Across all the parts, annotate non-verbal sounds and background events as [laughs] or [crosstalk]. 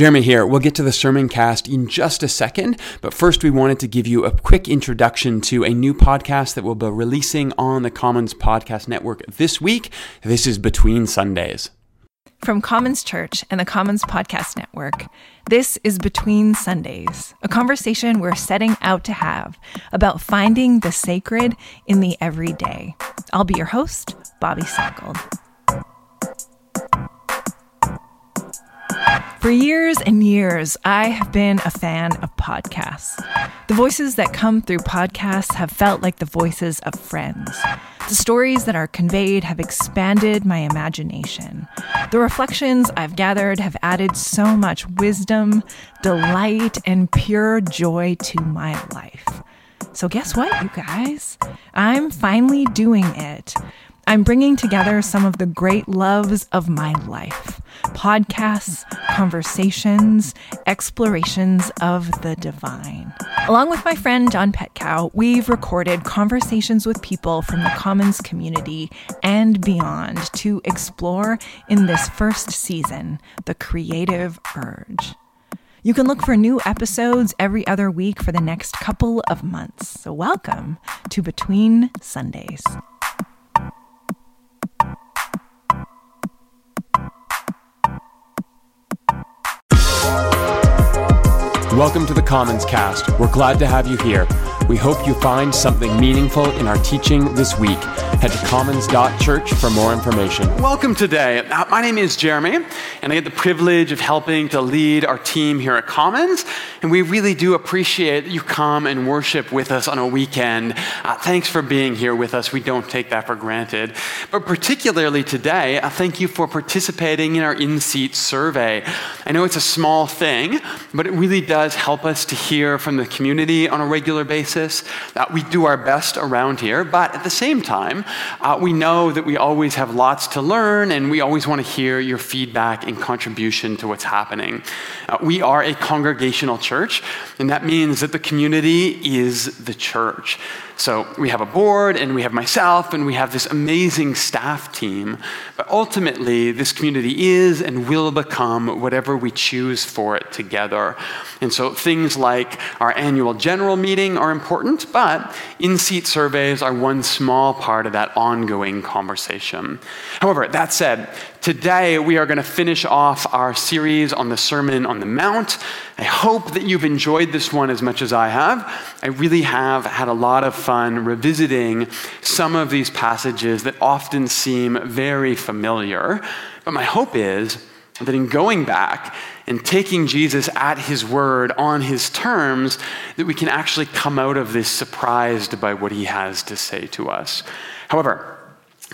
Jeremy here. We'll get to the sermon cast in just a second, but first we wanted to give you a quick introduction to a new podcast that we'll be releasing on the Commons Podcast Network this week. This is Between Sundays. From Commons Church and the Commons Podcast Network, this is Between Sundays, a conversation we're setting out to have about finding the sacred in the everyday. I'll be your host, Bobby Sackold. For years and years, I have been a fan of podcasts. The voices that come through podcasts have felt like the voices of friends. The stories that are conveyed have expanded my imagination. The reflections I've gathered have added so much wisdom, delight, and pure joy to my life. So, guess what, you guys? I'm finally doing it. I'm bringing together some of the great loves of my life podcasts, conversations, explorations of the divine. Along with my friend John Petcow, we've recorded conversations with people from the Commons community and beyond to explore in this first season the creative urge. You can look for new episodes every other week for the next couple of months. So, welcome to Between Sundays. Welcome to the Commons Cast. We're glad to have you here. We hope you find something meaningful in our teaching this week. Head to commons.church for more information. Welcome today. Uh, my name is Jeremy, and I get the privilege of helping to lead our team here at Commons. And we really do appreciate you come and worship with us on a weekend. Uh, thanks for being here with us. We don't take that for granted. But particularly today, uh, thank you for participating in our in seat survey. I know it's a small thing, but it really does help us to hear from the community on a regular basis. Uh, we do our best around here, but at the same time, uh, we know that we always have lots to learn and we always want to hear your feedback and contribution to what's happening. Uh, we are a congregational church, and that means that the community is the church. So we have a board, and we have myself, and we have this amazing staff team. Ultimately, this community is and will become whatever we choose for it together. And so things like our annual general meeting are important, but in seat surveys are one small part of that ongoing conversation. However, that said, Today, we are going to finish off our series on the Sermon on the Mount. I hope that you've enjoyed this one as much as I have. I really have had a lot of fun revisiting some of these passages that often seem very familiar. But my hope is that in going back and taking Jesus at his word on his terms, that we can actually come out of this surprised by what he has to say to us. However,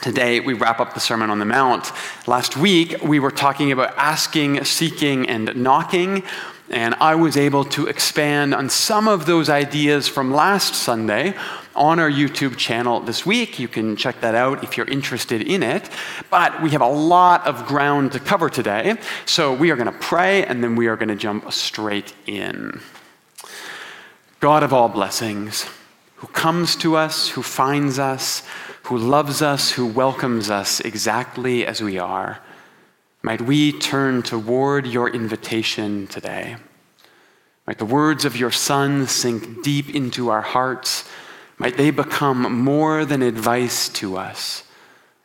Today, we wrap up the Sermon on the Mount. Last week, we were talking about asking, seeking, and knocking, and I was able to expand on some of those ideas from last Sunday on our YouTube channel this week. You can check that out if you're interested in it. But we have a lot of ground to cover today, so we are going to pray and then we are going to jump straight in. God of all blessings, who comes to us, who finds us, who loves us, who welcomes us exactly as we are, might we turn toward your invitation today. Might the words of your Son sink deep into our hearts. Might they become more than advice to us,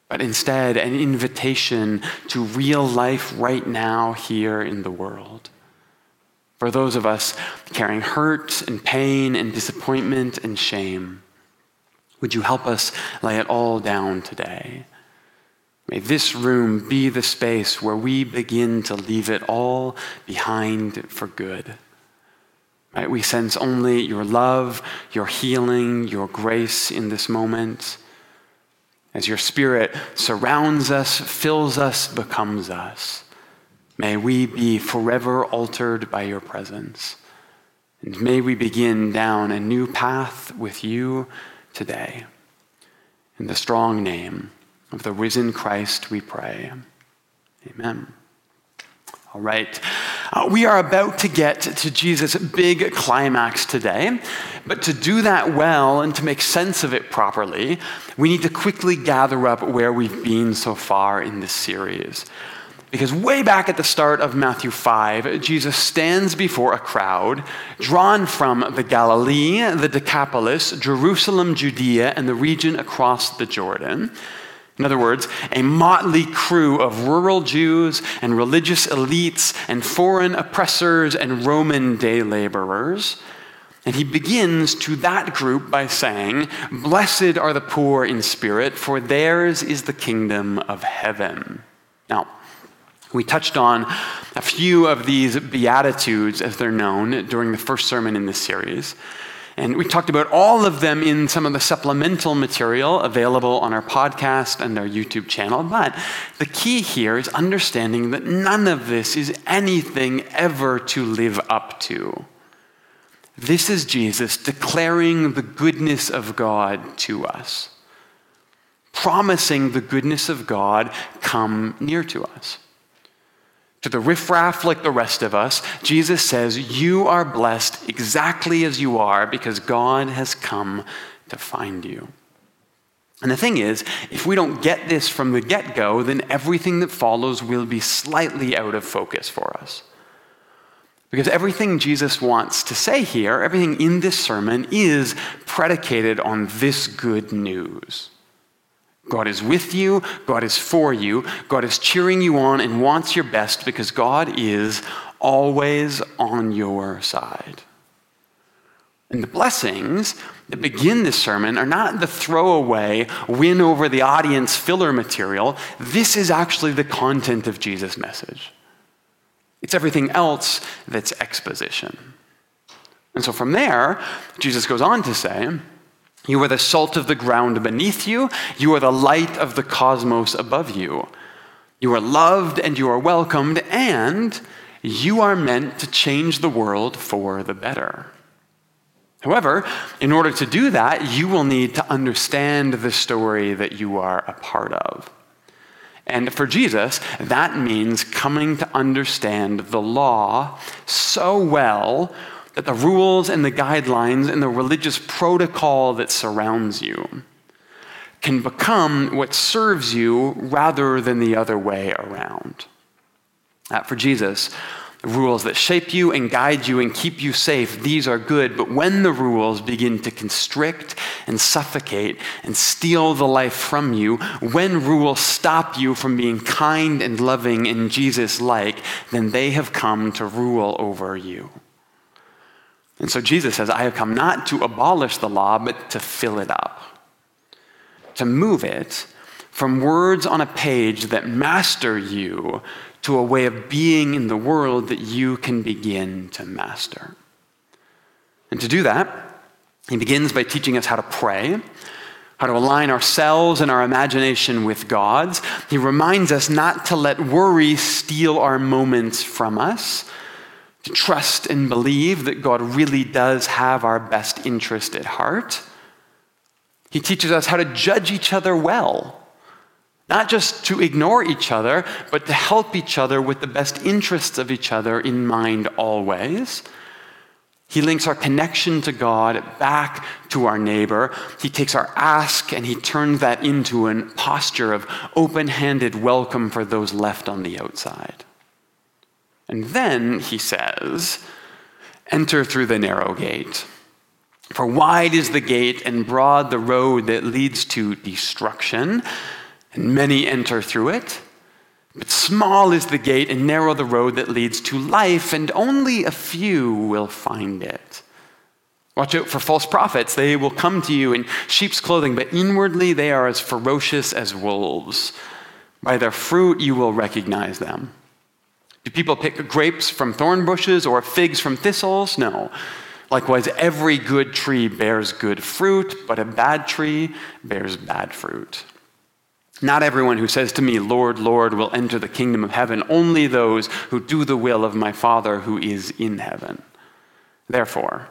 but instead an invitation to real life right now here in the world. For those of us carrying hurt and pain and disappointment and shame, would you help us lay it all down today? May this room be the space where we begin to leave it all behind for good. Might we sense only your love, your healing, your grace in this moment. As your spirit surrounds us, fills us, becomes us, may we be forever altered by your presence. And may we begin down a new path with you today. In the strong name of the risen Christ, we pray. Amen. All right. Uh, we are about to get to Jesus' big climax today. But to do that well and to make sense of it properly, we need to quickly gather up where we've been so far in this series. Because way back at the start of Matthew 5, Jesus stands before a crowd drawn from the Galilee, the Decapolis, Jerusalem, Judea, and the region across the Jordan. In other words, a motley crew of rural Jews and religious elites and foreign oppressors and Roman day laborers. And he begins to that group by saying, Blessed are the poor in spirit, for theirs is the kingdom of heaven. Now, we touched on a few of these Beatitudes, as they're known, during the first sermon in this series. And we talked about all of them in some of the supplemental material available on our podcast and our YouTube channel. But the key here is understanding that none of this is anything ever to live up to. This is Jesus declaring the goodness of God to us, promising the goodness of God come near to us. To the riffraff like the rest of us, Jesus says, You are blessed exactly as you are because God has come to find you. And the thing is, if we don't get this from the get go, then everything that follows will be slightly out of focus for us. Because everything Jesus wants to say here, everything in this sermon, is predicated on this good news. God is with you, God is for you, God is cheering you on and wants your best because God is always on your side. And the blessings that begin this sermon are not the throwaway, win over the audience filler material. This is actually the content of Jesus' message. It's everything else that's exposition. And so from there, Jesus goes on to say, You are the salt of the ground beneath you, you are the light of the cosmos above you. You are loved and you are welcomed, and you are meant to change the world for the better. However, in order to do that, you will need to understand the story that you are a part of. And for Jesus, that means coming to understand the law so well that the rules and the guidelines and the religious protocol that surrounds you can become what serves you rather than the other way around. Uh, for Jesus, rules that shape you and guide you and keep you safe, these are good. But when the rules begin to constrict and suffocate and steal the life from you, when rules stop you from being kind and loving and Jesus like, then they have come to rule over you. And so Jesus says, I have come not to abolish the law, but to fill it up, to move it from words on a page that master you to a way of being in the world that you can begin to master. And to do that, he begins by teaching us how to pray, how to align ourselves and our imagination with God's. He reminds us not to let worry steal our moments from us, to trust and believe that God really does have our best interest at heart. He teaches us how to judge each other well not just to ignore each other, but to help each other with the best interests of each other in mind always. He links our connection to God back to our neighbor. He takes our ask and he turns that into a posture of open handed welcome for those left on the outside. And then he says, Enter through the narrow gate. For wide is the gate and broad the road that leads to destruction and many enter through it. But small is the gate and narrow the road that leads to life, and only a few will find it. Watch out for false prophets. They will come to you in sheep's clothing, but inwardly they are as ferocious as wolves. By their fruit you will recognize them. Do people pick grapes from thorn bushes or figs from thistles? No. Likewise, every good tree bears good fruit, but a bad tree bears bad fruit. Not everyone who says to me, Lord, Lord, will enter the kingdom of heaven, only those who do the will of my Father who is in heaven. Therefore,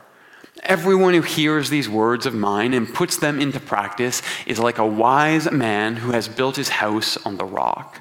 everyone who hears these words of mine and puts them into practice is like a wise man who has built his house on the rock.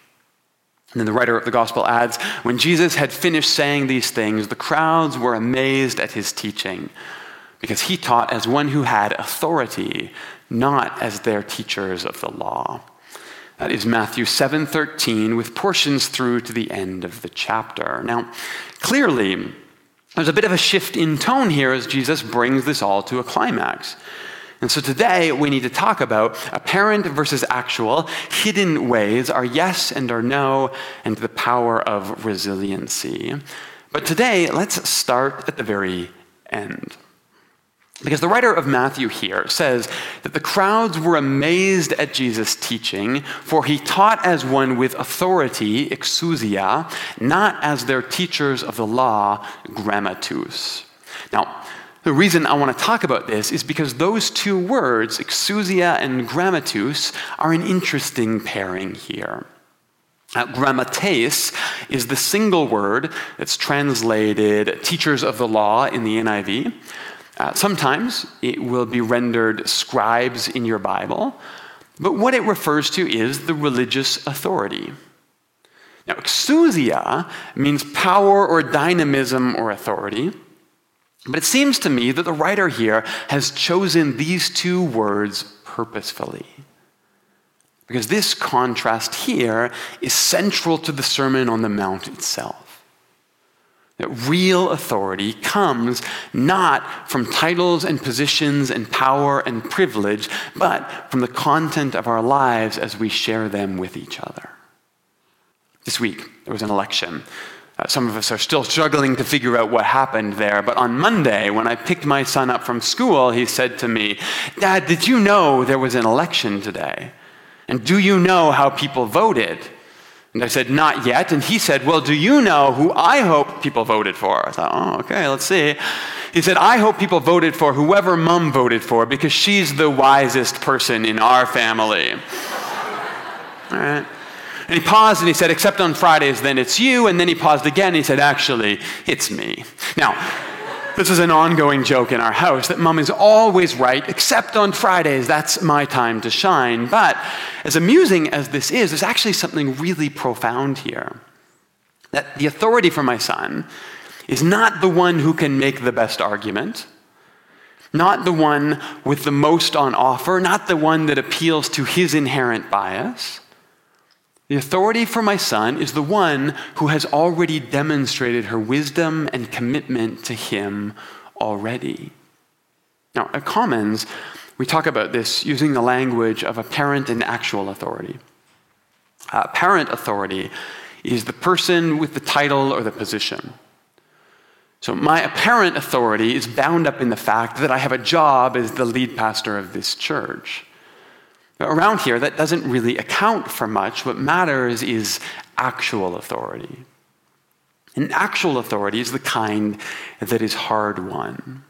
And then the writer of the gospel adds When Jesus had finished saying these things, the crowds were amazed at his teaching, because he taught as one who had authority, not as their teachers of the law. That is Matthew 7:13 with portions through to the end of the chapter. Now, clearly, there's a bit of a shift in tone here as Jesus brings this all to a climax. And so today we need to talk about apparent versus actual, hidden ways, our yes and our no, and the power of resiliency. But today, let's start at the very end. Because the writer of Matthew here says that the crowds were amazed at Jesus' teaching, for he taught as one with authority, exousia, not as their teachers of the law, grammatus. Now, the reason I want to talk about this is because those two words, exousia and grammatus, are an interesting pairing here. Uh, grammates is the single word that's translated teachers of the law in the NIV. Uh, sometimes it will be rendered scribes in your Bible, but what it refers to is the religious authority. Now, exousia means power or dynamism or authority, but it seems to me that the writer here has chosen these two words purposefully. Because this contrast here is central to the Sermon on the Mount itself. That real authority comes not from titles and positions and power and privilege, but from the content of our lives as we share them with each other. This week, there was an election. Uh, some of us are still struggling to figure out what happened there, but on Monday, when I picked my son up from school, he said to me, Dad, did you know there was an election today? And do you know how people voted? And I said, Not yet. And he said, Well, do you know who I hope people voted for? I thought, Oh, okay, let's see. He said, I hope people voted for whoever mom voted for because she's the wisest person in our family. [laughs] All right. And he paused and he said, Except on Fridays, then it's you. And then he paused again and he said, Actually, it's me. Now, this is an ongoing joke in our house that mom is always right, except on Fridays. That's my time to shine. But as amusing as this is, there's actually something really profound here. That the authority for my son is not the one who can make the best argument, not the one with the most on offer, not the one that appeals to his inherent bias. The authority for my son is the one who has already demonstrated her wisdom and commitment to him already. Now, at Commons, we talk about this using the language of apparent and actual authority. Uh, parent authority is the person with the title or the position. So, my apparent authority is bound up in the fact that I have a job as the lead pastor of this church. Around here, that doesn't really account for much. What matters is actual authority. And actual authority is the kind that is hard won.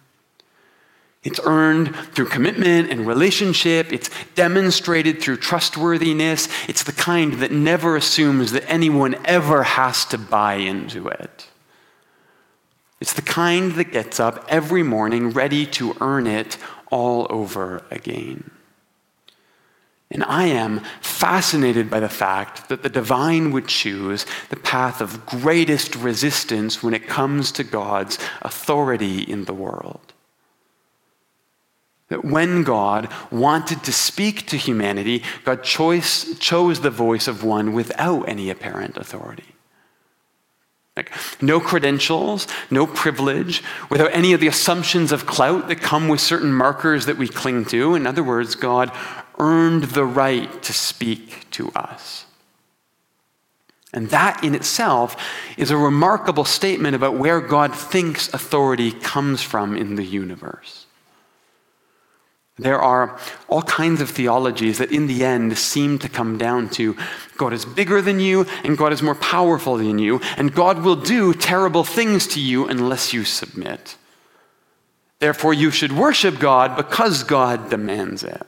It's earned through commitment and relationship. It's demonstrated through trustworthiness. It's the kind that never assumes that anyone ever has to buy into it. It's the kind that gets up every morning ready to earn it all over again. And I am fascinated by the fact that the divine would choose the path of greatest resistance when it comes to God's authority in the world. That when God wanted to speak to humanity, God choice, chose the voice of one without any apparent authority. Like, no credentials, no privilege, without any of the assumptions of clout that come with certain markers that we cling to. In other words, God earned the right to speak to us. And that in itself is a remarkable statement about where God thinks authority comes from in the universe. There are all kinds of theologies that in the end seem to come down to God is bigger than you and God is more powerful than you, and God will do terrible things to you unless you submit. Therefore, you should worship God because God demands it.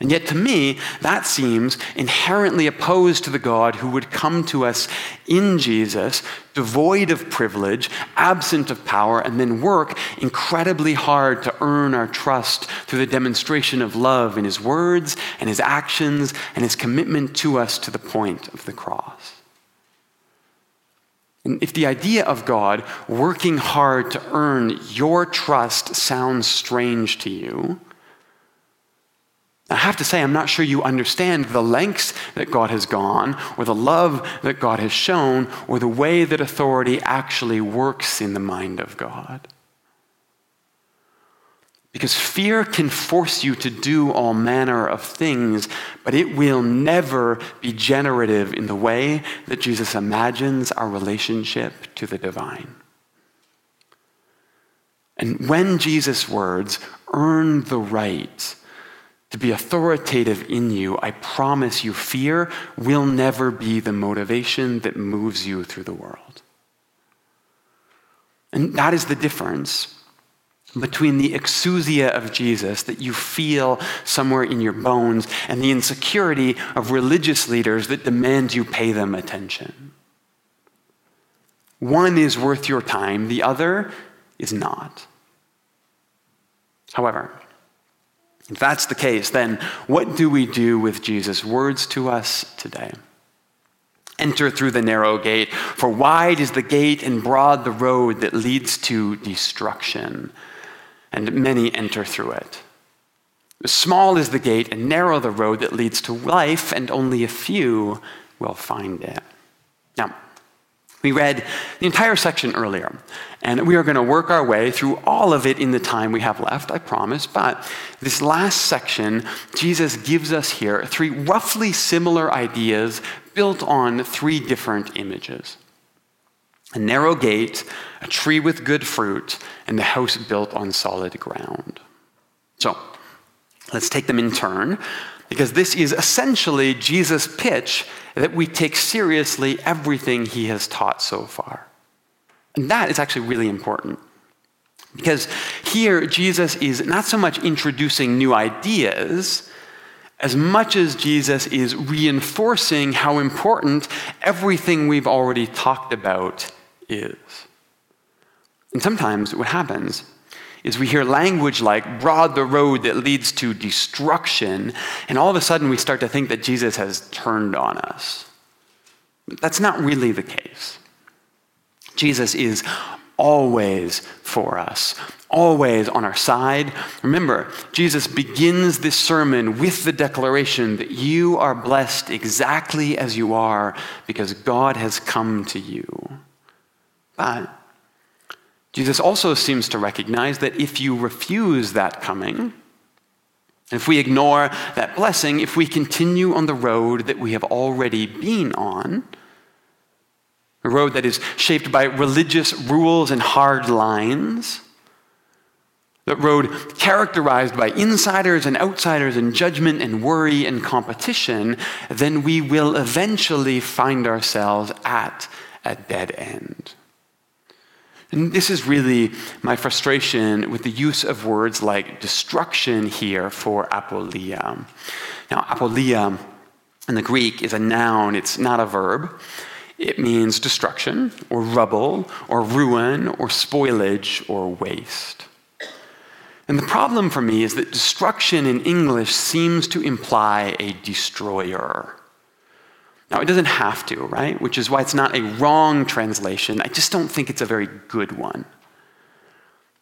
And yet, to me, that seems inherently opposed to the God who would come to us in Jesus, devoid of privilege, absent of power, and then work incredibly hard to earn our trust through the demonstration of love in his words and his actions and his commitment to us to the point of the cross. And if the idea of God working hard to earn your trust sounds strange to you, I have to say, I'm not sure you understand the lengths that God has gone, or the love that God has shown, or the way that authority actually works in the mind of God. Because fear can force you to do all manner of things, but it will never be generative in the way that Jesus imagines our relationship to the divine. And when Jesus' words earn the right to be authoritative in you, I promise you, fear will never be the motivation that moves you through the world. And that is the difference between the exousia of Jesus that you feel somewhere in your bones and the insecurity of religious leaders that demand you pay them attention. One is worth your time, the other is not. However, if that's the case, then what do we do with Jesus' words to us today? Enter through the narrow gate, for wide is the gate and broad the road that leads to destruction, and many enter through it. Small is the gate and narrow the road that leads to life, and only a few will find it. Now, we read the entire section earlier, and we are going to work our way through all of it in the time we have left, I promise. But this last section, Jesus gives us here three roughly similar ideas built on three different images a narrow gate, a tree with good fruit, and the house built on solid ground. So, let's take them in turn because this is essentially Jesus' pitch that we take seriously everything he has taught so far. And that is actually really important. Because here, Jesus is not so much introducing new ideas as much as Jesus is reinforcing how important everything we've already talked about is. And sometimes what happens is we hear language like broad the road that leads to destruction, and all of a sudden we start to think that Jesus has turned on us. That's not really the case. Jesus is always for us, always on our side. Remember, Jesus begins this sermon with the declaration that you are blessed exactly as you are because God has come to you. But Jesus also seems to recognize that if you refuse that coming, if we ignore that blessing, if we continue on the road that we have already been on, a road that is shaped by religious rules and hard lines, that road characterized by insiders and outsiders and judgment and worry and competition, then we will eventually find ourselves at a dead end. And this is really my frustration with the use of words like destruction here for apoleia. Now, apoleia in the Greek is a noun, it's not a verb. It means destruction, or rubble, or ruin, or spoilage, or waste. And the problem for me is that destruction in English seems to imply a destroyer. Now, it doesn't have to, right? Which is why it's not a wrong translation. I just don't think it's a very good one.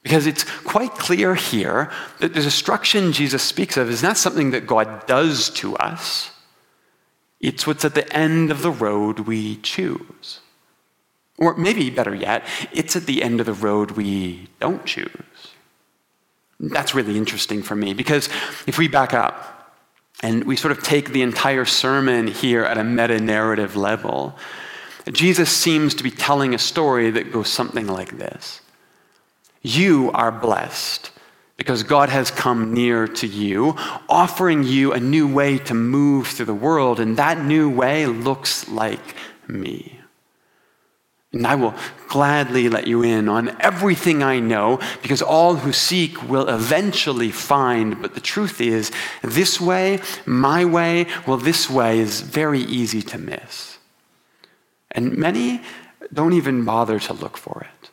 Because it's quite clear here that the destruction Jesus speaks of is not something that God does to us, it's what's at the end of the road we choose. Or maybe better yet, it's at the end of the road we don't choose. That's really interesting for me because if we back up, and we sort of take the entire sermon here at a meta narrative level. Jesus seems to be telling a story that goes something like this You are blessed because God has come near to you, offering you a new way to move through the world, and that new way looks like me. And I will gladly let you in on everything I know, because all who seek will eventually find. But the truth is, this way, my way, well, this way is very easy to miss. And many don't even bother to look for it.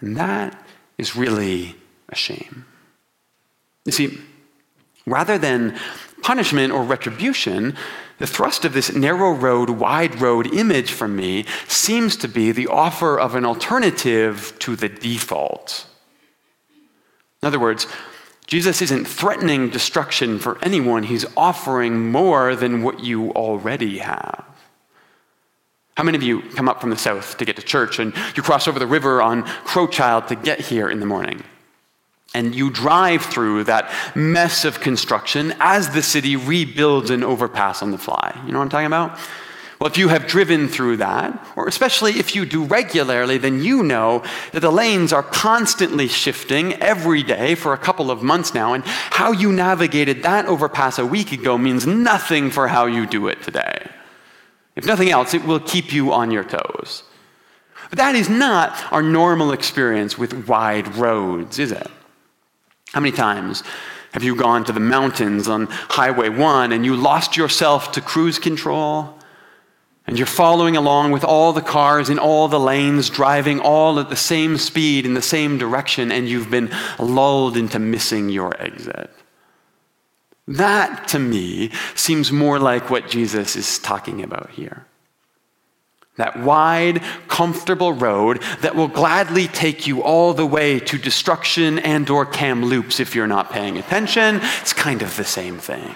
And that is really a shame. You see, rather than punishment or retribution, the thrust of this narrow road, wide road image for me seems to be the offer of an alternative to the default. In other words, Jesus isn't threatening destruction for anyone, he's offering more than what you already have. How many of you come up from the south to get to church and you cross over the river on Crowchild to get here in the morning? And you drive through that mess of construction as the city rebuilds an overpass on the fly. You know what I'm talking about? Well, if you have driven through that, or especially if you do regularly, then you know that the lanes are constantly shifting every day for a couple of months now, and how you navigated that overpass a week ago means nothing for how you do it today. If nothing else, it will keep you on your toes. But that is not our normal experience with wide roads, is it? How many times have you gone to the mountains on Highway 1 and you lost yourself to cruise control? And you're following along with all the cars in all the lanes, driving all at the same speed in the same direction, and you've been lulled into missing your exit. That, to me, seems more like what Jesus is talking about here. That wide, comfortable road that will gladly take you all the way to destruction and or Kamloops if you're not paying attention. It's kind of the same thing.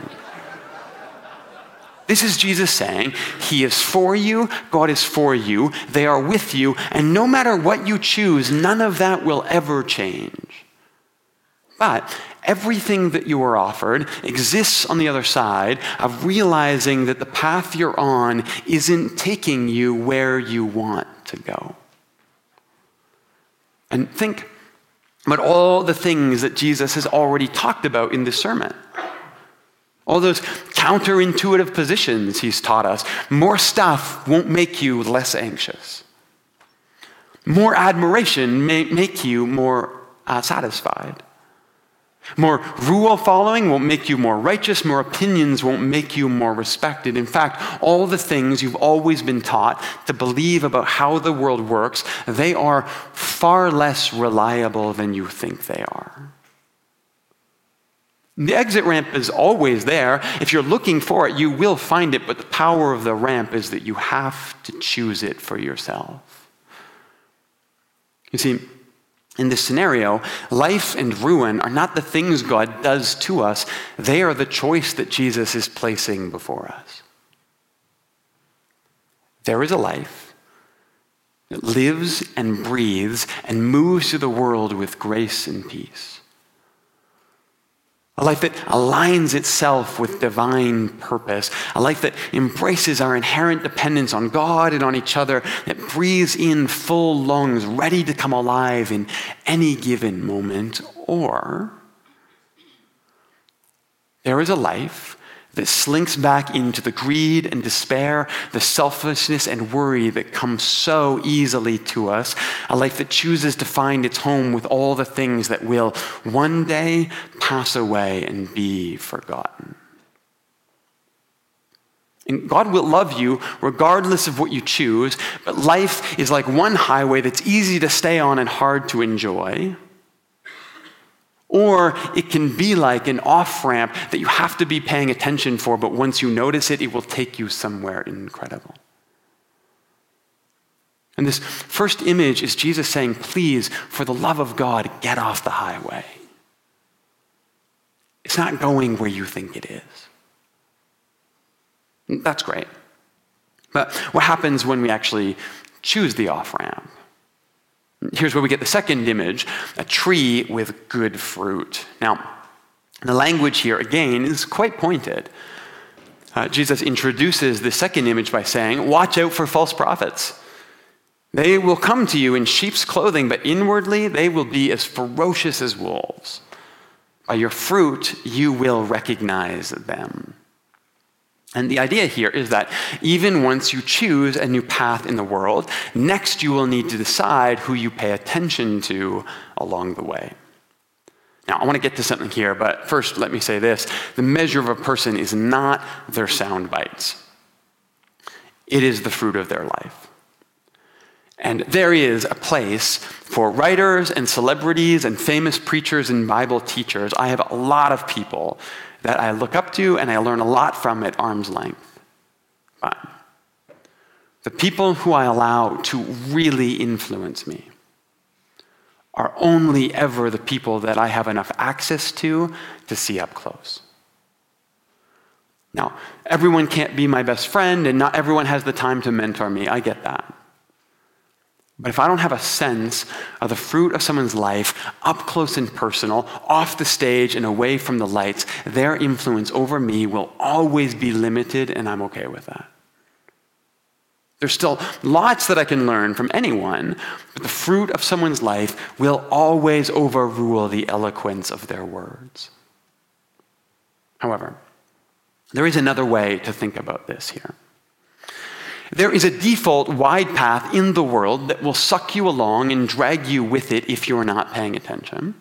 This is Jesus saying, He is for you, God is for you, they are with you, and no matter what you choose, none of that will ever change. But everything that you are offered exists on the other side of realizing that the path you're on isn't taking you where you want to go. And think about all the things that Jesus has already talked about in this sermon. All those counterintuitive positions he's taught us. More stuff won't make you less anxious. More admiration may make you more uh, satisfied. More rule following won't make you more righteous. More opinions won't make you more respected. In fact, all the things you've always been taught to believe about how the world works, they are far less reliable than you think they are. The exit ramp is always there. If you're looking for it, you will find it, but the power of the ramp is that you have to choose it for yourself. You see, in this scenario, life and ruin are not the things God does to us, they are the choice that Jesus is placing before us. There is a life that lives and breathes and moves through the world with grace and peace. A life that aligns itself with divine purpose. A life that embraces our inherent dependence on God and on each other, that breathes in full lungs, ready to come alive in any given moment. Or there is a life that slinks back into the greed and despair, the selfishness and worry that come so easily to us, a life that chooses to find its home with all the things that will one day pass away and be forgotten. And God will love you regardless of what you choose, but life is like one highway that's easy to stay on and hard to enjoy. Or it can be like an off ramp that you have to be paying attention for, but once you notice it, it will take you somewhere incredible. And this first image is Jesus saying, Please, for the love of God, get off the highway. It's not going where you think it is. That's great. But what happens when we actually choose the off ramp? Here's where we get the second image a tree with good fruit. Now, the language here, again, is quite pointed. Uh, Jesus introduces the second image by saying, Watch out for false prophets. They will come to you in sheep's clothing, but inwardly they will be as ferocious as wolves. By your fruit you will recognize them. And the idea here is that even once you choose a new path in the world, next you will need to decide who you pay attention to along the way. Now, I want to get to something here, but first let me say this. The measure of a person is not their sound bites, it is the fruit of their life. And there is a place for writers and celebrities and famous preachers and Bible teachers. I have a lot of people that I look up to and I learn a lot from at arm's length. But the people who I allow to really influence me are only ever the people that I have enough access to to see up close. Now, everyone can't be my best friend, and not everyone has the time to mentor me. I get that. But if I don't have a sense of the fruit of someone's life up close and personal, off the stage and away from the lights, their influence over me will always be limited, and I'm okay with that. There's still lots that I can learn from anyone, but the fruit of someone's life will always overrule the eloquence of their words. However, there is another way to think about this here. There is a default wide path in the world that will suck you along and drag you with it if you're not paying attention.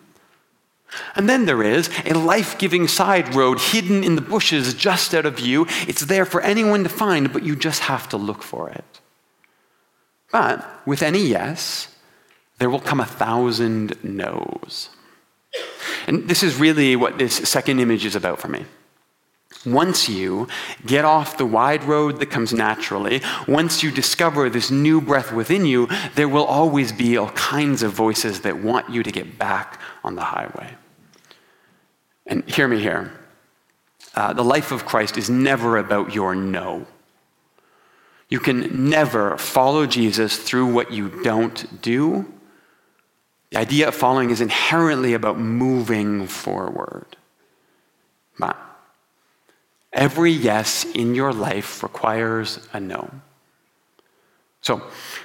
And then there is a life giving side road hidden in the bushes just out of view. It's there for anyone to find, but you just have to look for it. But with any yes, there will come a thousand no's. And this is really what this second image is about for me. Once you get off the wide road that comes naturally, once you discover this new breath within you, there will always be all kinds of voices that want you to get back on the highway. And hear me here uh, the life of Christ is never about your no. You can never follow Jesus through what you don't do. The idea of following is inherently about moving forward. But Every yes in your life requires a no. So,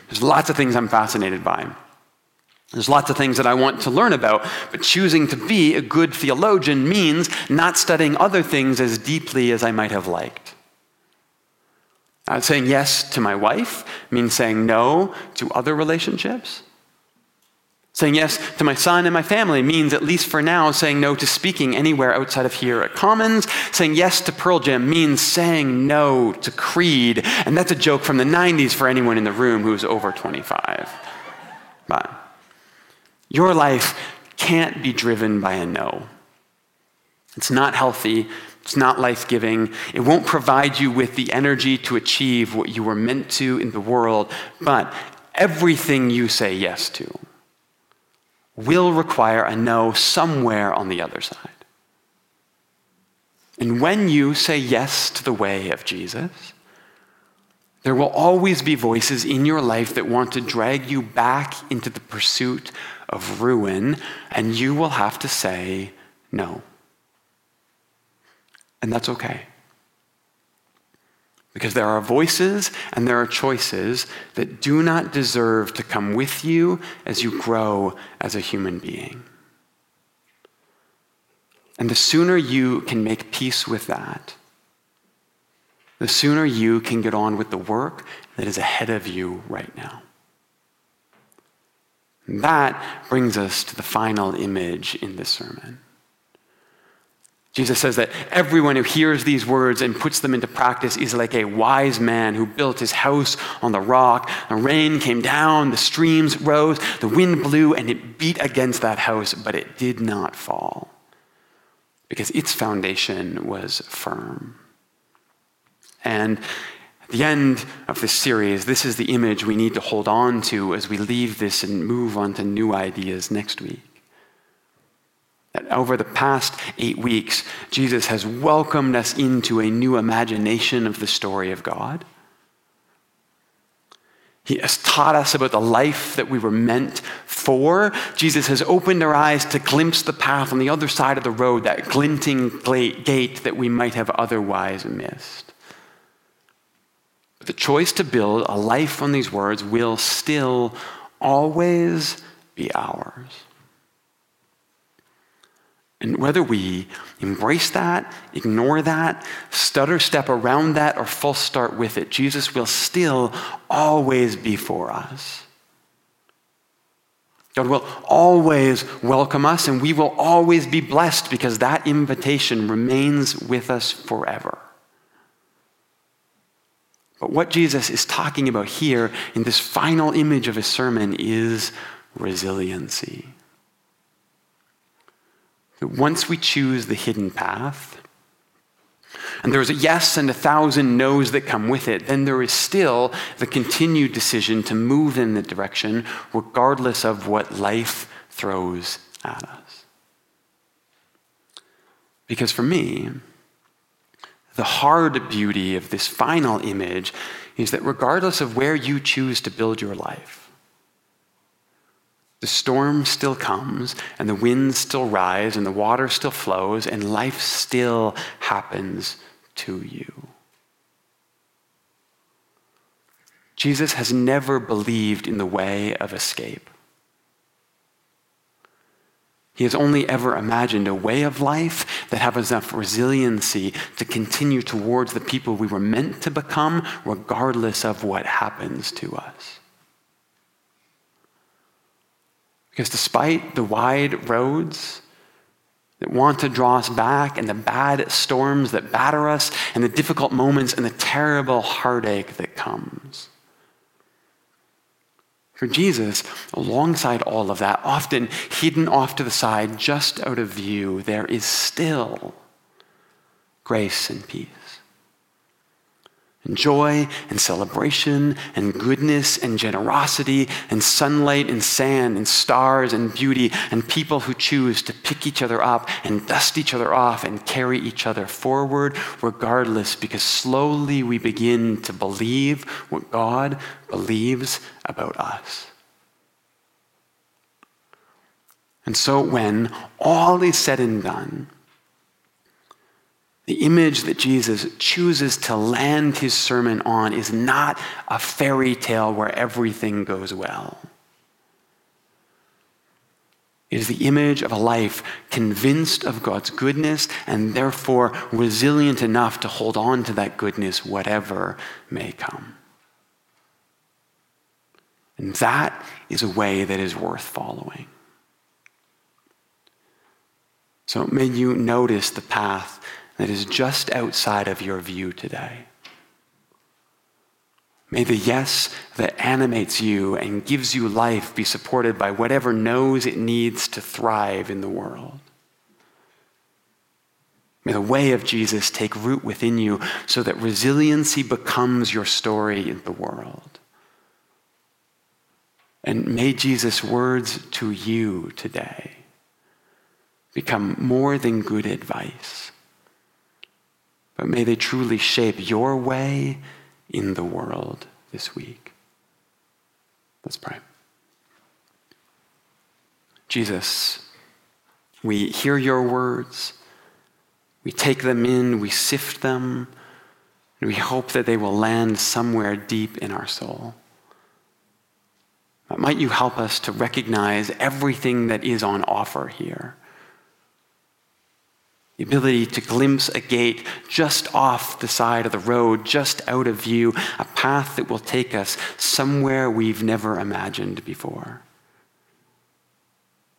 there's lots of things I'm fascinated by. There's lots of things that I want to learn about, but choosing to be a good theologian means not studying other things as deeply as I might have liked. Uh, saying yes to my wife means saying no to other relationships. Saying yes to my son and my family means, at least for now, saying no to speaking anywhere outside of here at Commons. Saying yes to Pearl Jam means saying no to Creed. And that's a joke from the 90s for anyone in the room who's over 25. But your life can't be driven by a no. It's not healthy. It's not life giving. It won't provide you with the energy to achieve what you were meant to in the world. But everything you say yes to, will require a no somewhere on the other side. And when you say yes to the way of Jesus, there will always be voices in your life that want to drag you back into the pursuit of ruin, and you will have to say no. And that's okay. Because there are voices and there are choices that do not deserve to come with you as you grow as a human being. And the sooner you can make peace with that, the sooner you can get on with the work that is ahead of you right now. And that brings us to the final image in this sermon. Jesus says that everyone who hears these words and puts them into practice is like a wise man who built his house on the rock. The rain came down, the streams rose, the wind blew, and it beat against that house, but it did not fall because its foundation was firm. And at the end of this series, this is the image we need to hold on to as we leave this and move on to new ideas next week. That over the past eight weeks, Jesus has welcomed us into a new imagination of the story of God. He has taught us about the life that we were meant for. Jesus has opened our eyes to glimpse the path on the other side of the road, that glinting gate that we might have otherwise missed. But the choice to build a life on these words will still always be ours. And whether we embrace that, ignore that, stutter step around that, or full start with it, Jesus will still always be for us. God will always welcome us, and we will always be blessed because that invitation remains with us forever. But what Jesus is talking about here in this final image of his sermon is resiliency. Once we choose the hidden path, and there's a yes and a thousand no's that come with it, then there is still the continued decision to move in the direction regardless of what life throws at us. Because for me, the hard beauty of this final image is that regardless of where you choose to build your life, the storm still comes, and the winds still rise, and the water still flows, and life still happens to you. Jesus has never believed in the way of escape. He has only ever imagined a way of life that has enough resiliency to continue towards the people we were meant to become, regardless of what happens to us. Because despite the wide roads that want to draw us back, and the bad storms that batter us, and the difficult moments, and the terrible heartache that comes, for Jesus, alongside all of that, often hidden off to the side, just out of view, there is still grace and peace and joy and celebration and goodness and generosity and sunlight and sand and stars and beauty and people who choose to pick each other up and dust each other off and carry each other forward regardless because slowly we begin to believe what God believes about us. And so when all is said and done, the image that Jesus chooses to land his sermon on is not a fairy tale where everything goes well. It is the image of a life convinced of God's goodness and therefore resilient enough to hold on to that goodness, whatever may come. And that is a way that is worth following. So may you notice the path that is just outside of your view today. May the yes that animates you and gives you life be supported by whatever no's it needs to thrive in the world. May the way of Jesus take root within you so that resiliency becomes your story in the world. And may Jesus' words to you today become more than good advice but may they truly shape your way in the world this week. Let's pray. Jesus, we hear your words, we take them in, we sift them, and we hope that they will land somewhere deep in our soul. Might you help us to recognize everything that is on offer here? The ability to glimpse a gate just off the side of the road, just out of view, a path that will take us somewhere we've never imagined before.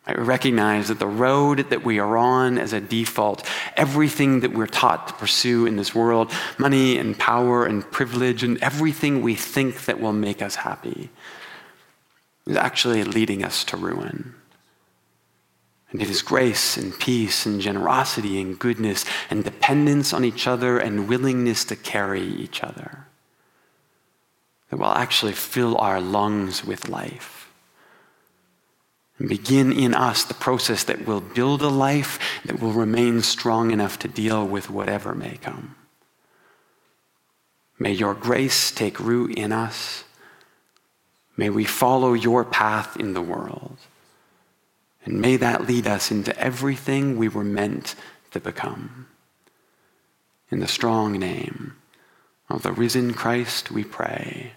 I recognize that the road that we are on as a default, everything that we're taught to pursue in this world, money and power and privilege and everything we think that will make us happy, is actually leading us to ruin. And it is grace and peace and generosity and goodness and dependence on each other and willingness to carry each other that will actually fill our lungs with life and begin in us the process that will build a life that will remain strong enough to deal with whatever may come. May your grace take root in us. May we follow your path in the world. And may that lead us into everything we were meant to become. In the strong name of the risen Christ, we pray.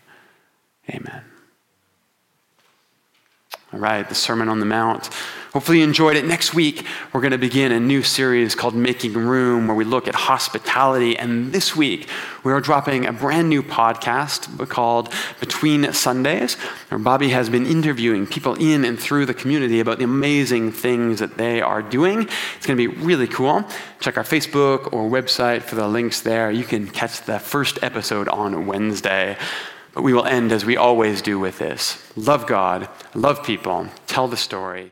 Amen. All right, the Sermon on the Mount. Hopefully, you enjoyed it. Next week, we're going to begin a new series called Making Room, where we look at hospitality. And this week, we are dropping a brand new podcast called Between Sundays, where Bobby has been interviewing people in and through the community about the amazing things that they are doing. It's going to be really cool. Check our Facebook or website for the links there. You can catch the first episode on Wednesday. But we will end as we always do with this love God, love people, tell the story.